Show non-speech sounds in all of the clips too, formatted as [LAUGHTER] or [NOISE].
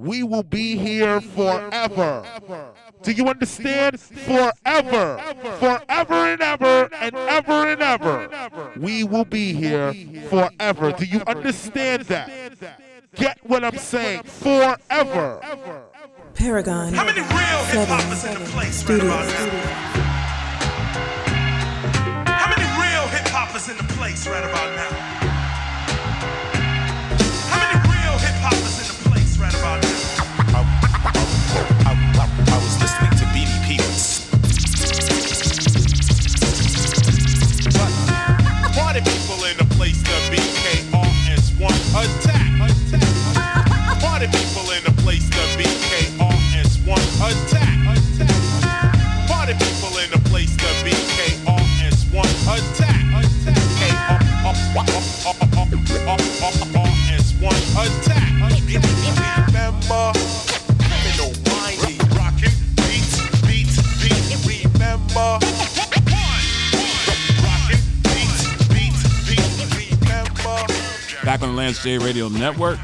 We will be here forever. Do you understand? Forever. Forever and ever and ever and ever. We will be here forever. Do you understand that? Get what I'm saying? Forever. Paragon How many real hip hoppers in the place right about Studios. now? How many real hip hoppers in the place right about now? Back on the Lance J Radio Network.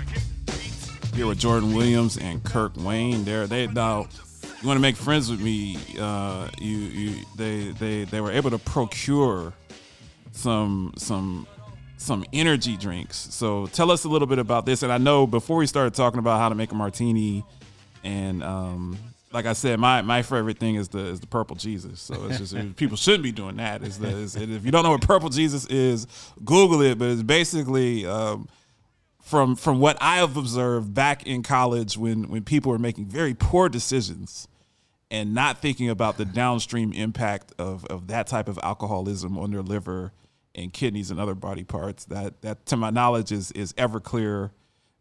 Here with Jordan Williams and Kirk Wayne. There, they now. You want to make friends with me? Uh, you, you, they, they, they were able to procure some, some, some energy drinks. So tell us a little bit about this. And I know before we started talking about how to make a martini, and um, like I said, my, my favorite thing is the is the purple Jesus. So it's just [LAUGHS] people shouldn't be doing that. Is the is, if you don't know what purple Jesus is, Google it. But it's basically um, from from what I have observed back in college when when people were making very poor decisions and not thinking about the downstream impact of, of that type of alcoholism on their liver and kidneys and other body parts that that to my knowledge is is Everclear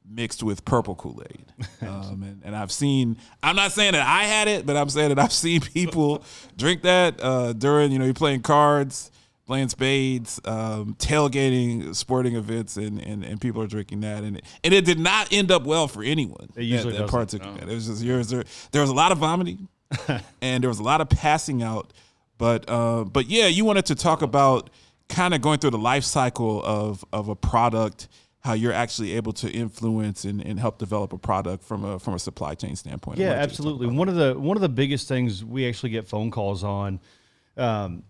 mixed with purple Kool-Aid. [LAUGHS] Um, and, and I've seen I'm not saying that I had it, but I'm saying that I've seen [LAUGHS] people drink that uh, during, you know, you're playing cards, playing spades, um, tailgating sporting events and, and, and people are drinking that and it, and it did not end up well for anyone. It usually that, that partook in that. It was just there was, there, there was a lot of vomiting [LAUGHS] and there was a lot of passing out. But uh, but yeah, you wanted to talk about kind of going through the life cycle of of a product, how you're actually able to influence and, and help develop a product from a from a supply chain standpoint. Yeah, What did you talk absolutely. One of the one of the biggest things we actually get phone calls on um,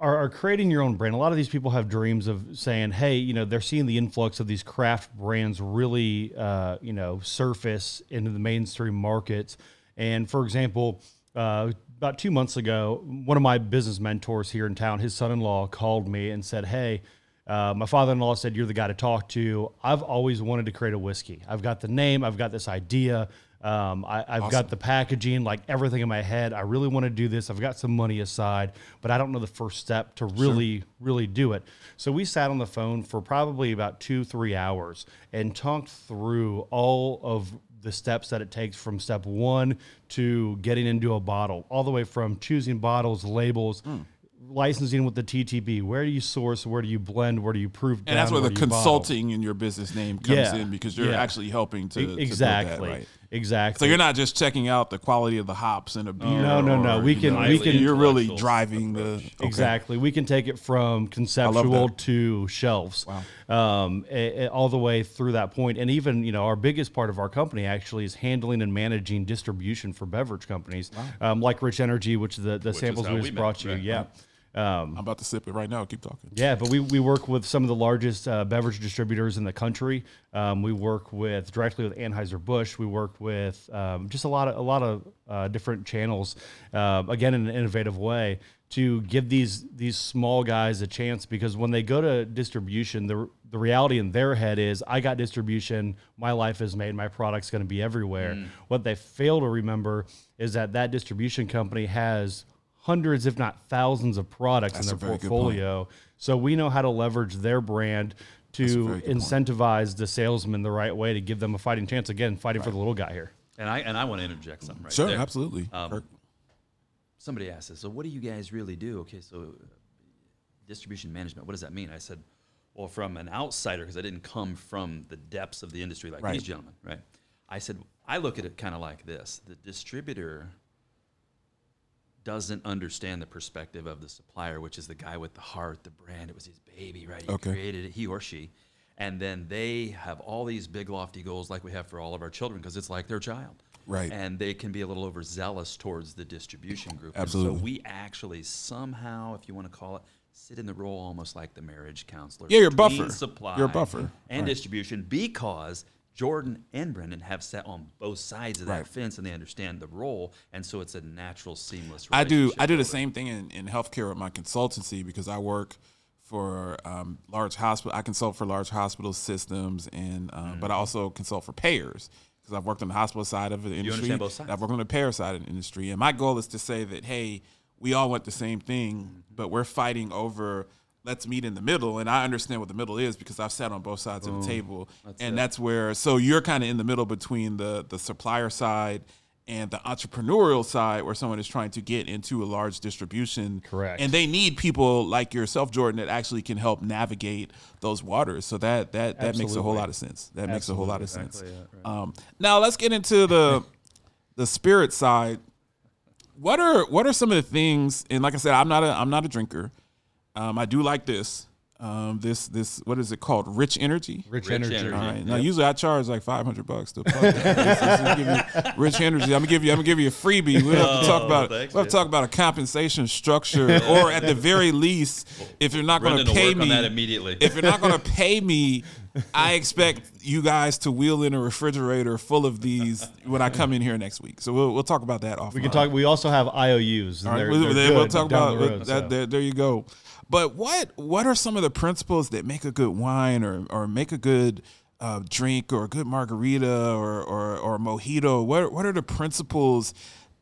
are, are creating your own brand. A lot of these people have dreams of saying, "Hey, you know, they're seeing the influx of these craft brands really, uh, you know, surface into the mainstream markets." And for example, uh, about two months ago, one of my business mentors here in town, his son-in-law, called me and said, "Hey." Uh, my father-in-law said, "You're the guy to talk to." I've always wanted to create a whiskey. I've got the name. I've got this idea. Um, I, I've got the packaging, like everything in my head. I really want to do this. I've got some money aside, but I don't know the first step to really, really do it. So we sat on the phone for probably about two, three hours and talked through all of the steps that it takes from step one to getting into a bottle, all the way from choosing bottles, labels. Licensing with the TTB. Where do you source? Where do you blend? Where do you prove? And that's down, where the you bottle? consulting in your business name comes Yeah, in because you're yeah. actually helping to, to build that, exactly, right? Exactly. So you're not just checking out the quality of the hops in a beer. No, no, no. or, We can- know, we can- You're really intellectual driving the okay. Exactly. We can take it from conceptual to shelves, um, a- a- all the way through that point. And even, you know, our biggest part of our company actually is handling and managing distribution for beverage companies, um, like Rich Energy, which the, the samples we we just met, brought you. right. Yeah. Um, I'm about to sip it right now. Keep talking. yeah, but we, we work with some of the largest uh, beverage distributors in the country. Um, we work with directly with Anheuser Busch. We work with um, just a lot of a lot of uh, different channels. Uh, again, in an innovative way to give these these small guys a chance because when they go to distribution, the the reality in their head is I got distribution. My life is made. My product's going to be everywhere. What they fail to remember is that that distribution company has hundreds, if not thousands, of products That's in a their very good portfolio. So we know how to leverage their brand to very good point. incentivize the salesman the right way to give them a fighting chance. Again, fighting for the little guy here. And I and I want to interject something right Sure, there. absolutely. Um, Somebody asked us, so what do you guys really do? Okay, so uh, distribution management, what does that mean? I said, well, from an outsider, because I didn't come from the depths of the industry like Right. these gentlemen, right? I said, I look at it kind of like this: the distributor doesn't understand the perspective of the supplier, which is the guy with the heart, the brand. It was his baby, right? He Okay. created it, he or she. and then they have all these big lofty goals like we have for all of our children because it's like their child. Right. And they can be a little overzealous towards the distribution group. And Absolutely. so we actually somehow, if you want to call it, sit in the role almost like the marriage counselor. Yeah, you're buffer. Supply You're buffer. and Right. distribution because Jordan and Brendan have sat on both sides of that Right. fence and they understand the role, and so it's a natural, seamless. I do. I do the same thing in, in healthcare with my consultancy because I work for um, large hospital. I consult for large hospital systems, and um, but I also consult for payers because I've worked on the hospital side of the industry. understand both sides. I've worked on the payer side of the industry, and my goal is to say that hey, we all want the same thing, but we're fighting over. Let's meet in the middle, and I understand what the middle is because I've sat on both sides of the table, and that's where. So you're kind of in the middle between the the supplier side and the entrepreneurial side where someone is trying to get into a large distribution. Correct. and they need people like yourself jordan that actually can help navigate those waters. So that that that makes a whole lot of sense. That makes a whole lot of sense. Exactly, um, now let's get into the [LAUGHS] the spirit side. What are what are some of the things and like i said i'm not a i'm not a drinker um, i do like this um, this this what is it called rich energy Rich, Rich energy. energy. all right. Now, usually I charge like five hundred bucks to plug that. This is to give you rich energy. I'm gonna give you. I'm gonna give you a freebie. We have to talk about. thanks, we have to man. talk about a compensation structure, or at the very least, if you're not Brendan gonna will pay work me on that immediately. if you're not gonna [LAUGHS] pay me, I expect you guys to wheel in a refrigerator full of these when I come in here next week. So we'll we'll talk about that off. We can talk. We also have IOUs. All right, they're, we'll, they're we'll talk down about the road, that. so. There, there you go. But what what are some of the principles that make a good wine or or make a good uh, drink or a good margarita or or, or mojito? What what are the principles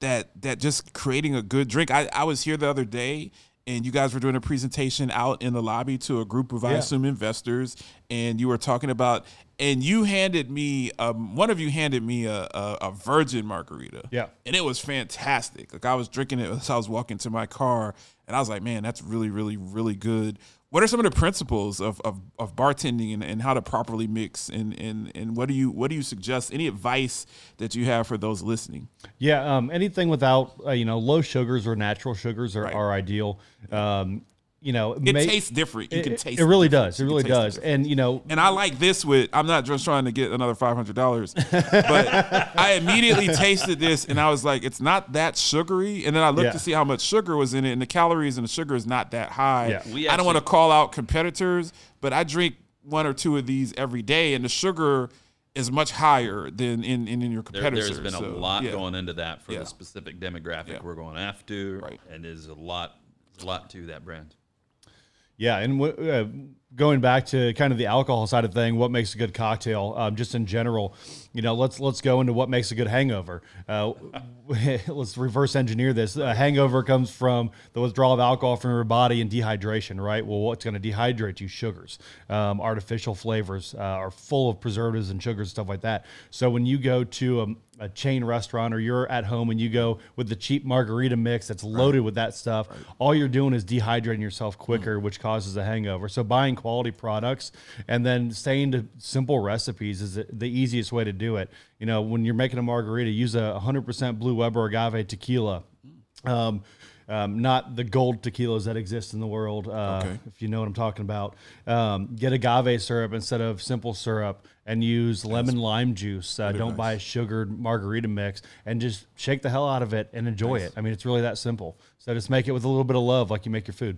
that that just creating a good drink? I, I was here the other day. And you guys were doing a presentation out in the lobby to a group of, I assume, investors, and you were talking about, and you handed me, um, one of you handed me a, a, a virgin margarita, Yeah. and it was fantastic. Like I was drinking it as I was walking to my car, and I was like, "Man, that's really, really, really good." What are some of the principles of, of, of bartending and, and how to properly mix? And, and and what do you what do you suggest? Any advice that you have for those listening? Yeah, um, anything without uh, you know low sugars or natural sugars are, Right. are ideal. Um, you know, It ma- tastes different. You it, can taste. It really difference. does. It really does. difference. And you know, And I like this with. I'm not just trying to get another five hundred dollars, [LAUGHS] but I immediately tasted this and I was like, it's not that sugary. And then I looked Yeah. to see how much sugar was in it, and the calories and the sugar is not that high. Yeah. We I don't want to call out competitors, but I drink one or two of these every day, and the sugar is much higher than in in, in your competitors. There, competitors. has been a lot yeah. going into that for Yeah. the specific demographic Yeah. we're going after, Right. and there's a lot, there's a lot to that brand. Yeah, and w- uh, going back to kind of the alcohol side of thing, what makes a good cocktail? Um, just in general, you know, let's let's go into what makes a good hangover. Uh, [LAUGHS] let's reverse engineer this. A hangover comes from the withdrawal of alcohol from your body and dehydration, right? Well, what's going to dehydrate you? Sugars, um, artificial flavors uh, are full of preservatives and sugars, and stuff like that. So when you go to a, a chain restaurant or you're at home and you go with the cheap margarita mix that's loaded with that stuff, all you're doing is dehydrating yourself quicker, which causes a hangover. So buying quality products and then staying to simple recipes is the- easiest way to do it. You know, when you're making a margarita, use a 100% Blue Weber agave tequila. Um, um, not the gold tequilas that exist in the world, uh, Okay. if you know what I'm talking about. Um, get agave syrup instead of simple syrup and use lemon lime juice. Uh, don't buy a sugared margarita mix and just shake the hell out of it and enjoy it. I mean, it's really that simple. So just make it with a little bit of love, like you make your food.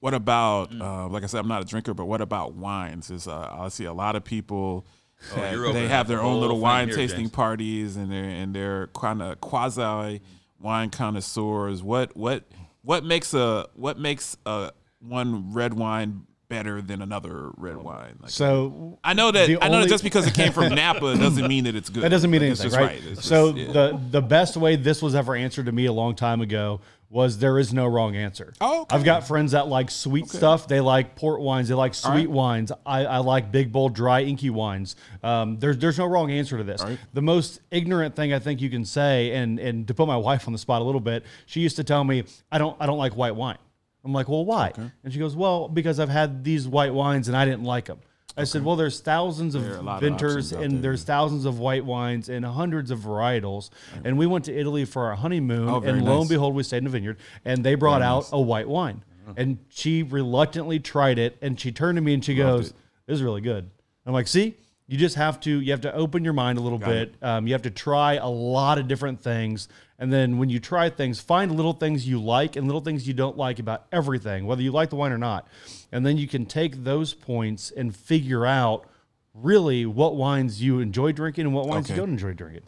What about, Mm. uh, like I said, I'm not a drinker, but what about wines? Is uh, I see a lot of people. Oh, you're they have their own little wine here, tasting James. parties, and they're and they're kind of quasi wine connoisseurs. What what what makes a what makes a one red wine better than another red wine? Like, So I know that I know that just because it came from [LAUGHS] Napa doesn't mean that it's good. That doesn't mean Like, anything, it's just right? It's so just- yeah. the the best way this was ever answered to me a long time ago was there is no wrong answer. Oh, okay. I've got friends that like sweet stuff. They like port wines. They like sweet right. wines. I, I like big, bold, dry, inky wines. Um, there's there's no wrong answer to this. right. The most ignorant thing I think you can say, and and to put my wife on the spot a little bit, she used to tell me I don't I don't like white wine. I'm like, well, why? And she goes, well, because I've had these white wines and I didn't like them. I said, well, there's thousands of There are a lot of vintners options out and there. there's thousands of white wines and hundreds of varietals. And we went to Italy for our honeymoon, Oh, very and lo nice. and behold, we stayed in a vineyard, and they brought out a white wine. Uh-huh. And she reluctantly tried it, and she turned to me and she goes. "This is really good." I'm like, see, you just have to you have to open your mind a little bit. Um, you have to try a lot of different things, and then when you try things, find little things you like and little things you don't like about everything, whether you like the wine or not, and then you can take those points and figure out really what wines you enjoy drinking and what wines you don't enjoy drinking.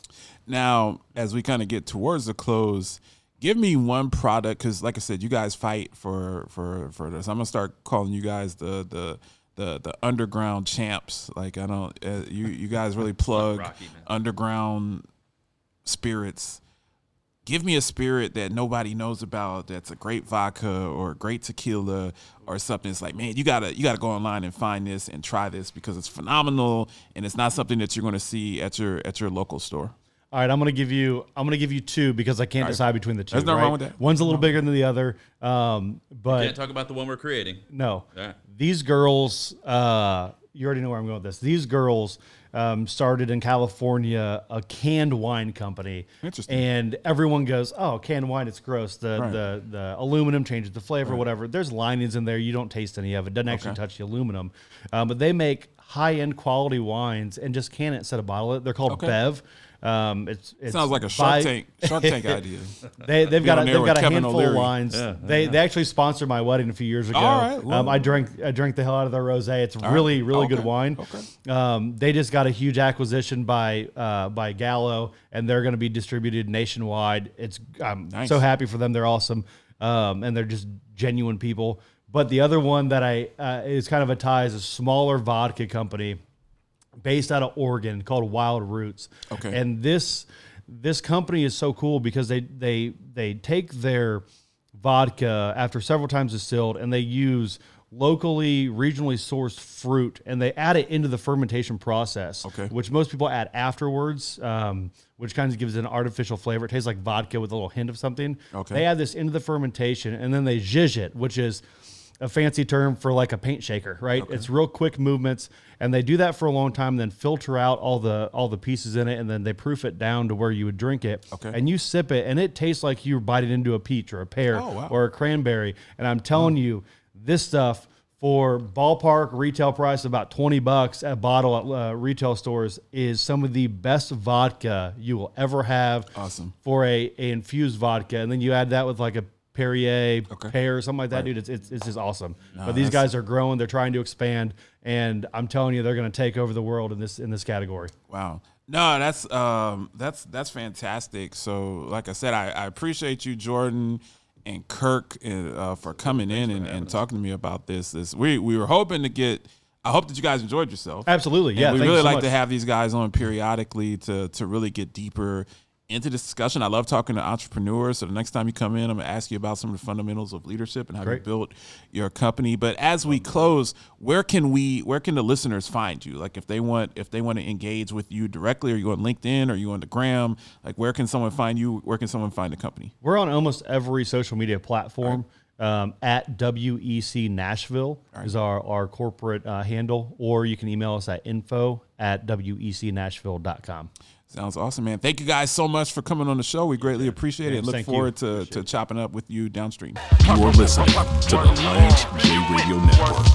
Now, as we kind of get towards the close, give me one product because, like I said, you guys fight for for for this. I'm gonna start calling you guys the the the the underground champs. Like I don't, uh, you you guys really plug Rocky, underground spirits. Give me a spirit that nobody knows about. That's a great vodka or a great tequila or something. It's like, man, you gotta you gotta go online and find this and try this because it's phenomenal and it's not something that you're gonna see at your at your local store. All right, I'm gonna give you I'm gonna give you two because I can't decide between the two. There's nothing right? wrong with that. One's a little bigger than the other, um, but Can't talk about the one we're creating. No. Yeah. These girls, uh, you already know where I'm going with this. These girls um, started in California a canned wine company. Interesting. And everyone goes, "Oh, canned wine, it's gross. The Right. the the aluminum changes the flavor, whatever." There's linings in there. You don't taste any of it. Doesn't actually Okay. touch the aluminum. Um, but they make high end quality wines and just can it instead of bottle it. They're called Okay. Bev. Um, it's, it's Sounds like a Shark by- Tank Shark Tank [LAUGHS] idea. they, they've got a, they've got a Kevin handful O'Leary. of lines. they they actually sponsored my wedding a few years ago. All right, well- um, I drank I drank the hell out of their rosé. It's really really good wine. okay. Um, they just got a huge acquisition by uh, by Gallo, and they're going to be distributed nationwide. It's I'm Nice. so happy for them. They're awesome, um, and they're just genuine people. But the other one that I uh, is kind of a tie is a smaller vodka company based out of Oregon called Wild Roots. Okay. And this this company is so cool because they they they take their vodka after several times distilled and they use locally regionally sourced fruit and they add it into the fermentation process Okay. which most people add afterwards um, which kind of gives it an artificial flavor it tastes like vodka with a little hint of something Okay. they add this into the fermentation and then they zhizh it which is a fancy term for like a paint shaker, right? It's real quick movements, and they do that for a long time. Then filter out all the all the pieces in it, and then they proof it down to where you would drink it. Okay. And you sip it, and it tastes like you're biting into a peach or a pear Oh, wow. or a cranberry. And I'm telling you, this stuff for ballpark retail price of about 20 bucks a bottle at uh, retail stores is some of the best vodka you will ever have Awesome. for a, a infused vodka and then you add that with like a Perrier, Okay. pear, something like that, dude. It's, it's, it's just awesome. but these guys are growing; they're trying to expand, and I'm telling you, they're going to take over the world in this in this category. Wow. No, that's um that's that's fantastic. So like I said, I, I appreciate you, Jordan and Kirk, uh, for coming in and, and talking to me about this. This we we were hoping to get. I hope that you guys enjoyed yourself. Absolutely, And yeah. we thank you really so like much. to have these guys on periodically to to really get deeper into this discussion. I love talking to entrepreneurs. So the next time you come in, I'm gonna ask you about some of the fundamentals of leadership and how you built your company. But as we close, where can we where can the listeners find you? Like if they want if they want to engage with you directly, are you on LinkedIn? Are you on the gram? Like where can someone find you? Where can someone find the company? We're on almost every social media platform. Um, at WEC Nashville is our, our corporate uh, handle, or you can email us at info at WECNashville.com. Sounds awesome, man. Thank you guys so much for coming on the show. We greatly appreciate it look Thank you. forward to, to chopping up with you downstream. You are listening to the Lance J Radio Network.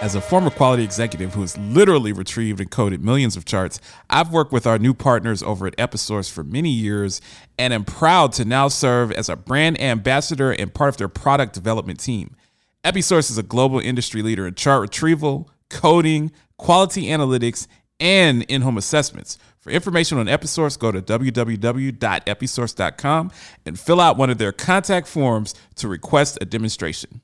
As a former quality executive who has literally retrieved and coded millions of charts, I've worked with our new partners over at Episource for many years and am proud to now serve as a brand ambassador and part of their product development team. Episource is a global industry leader in chart retrieval, coding, quality analytics, and in home assessments. For information on Episource, go to www.episource.com and fill out one of their contact forms to request a demonstration.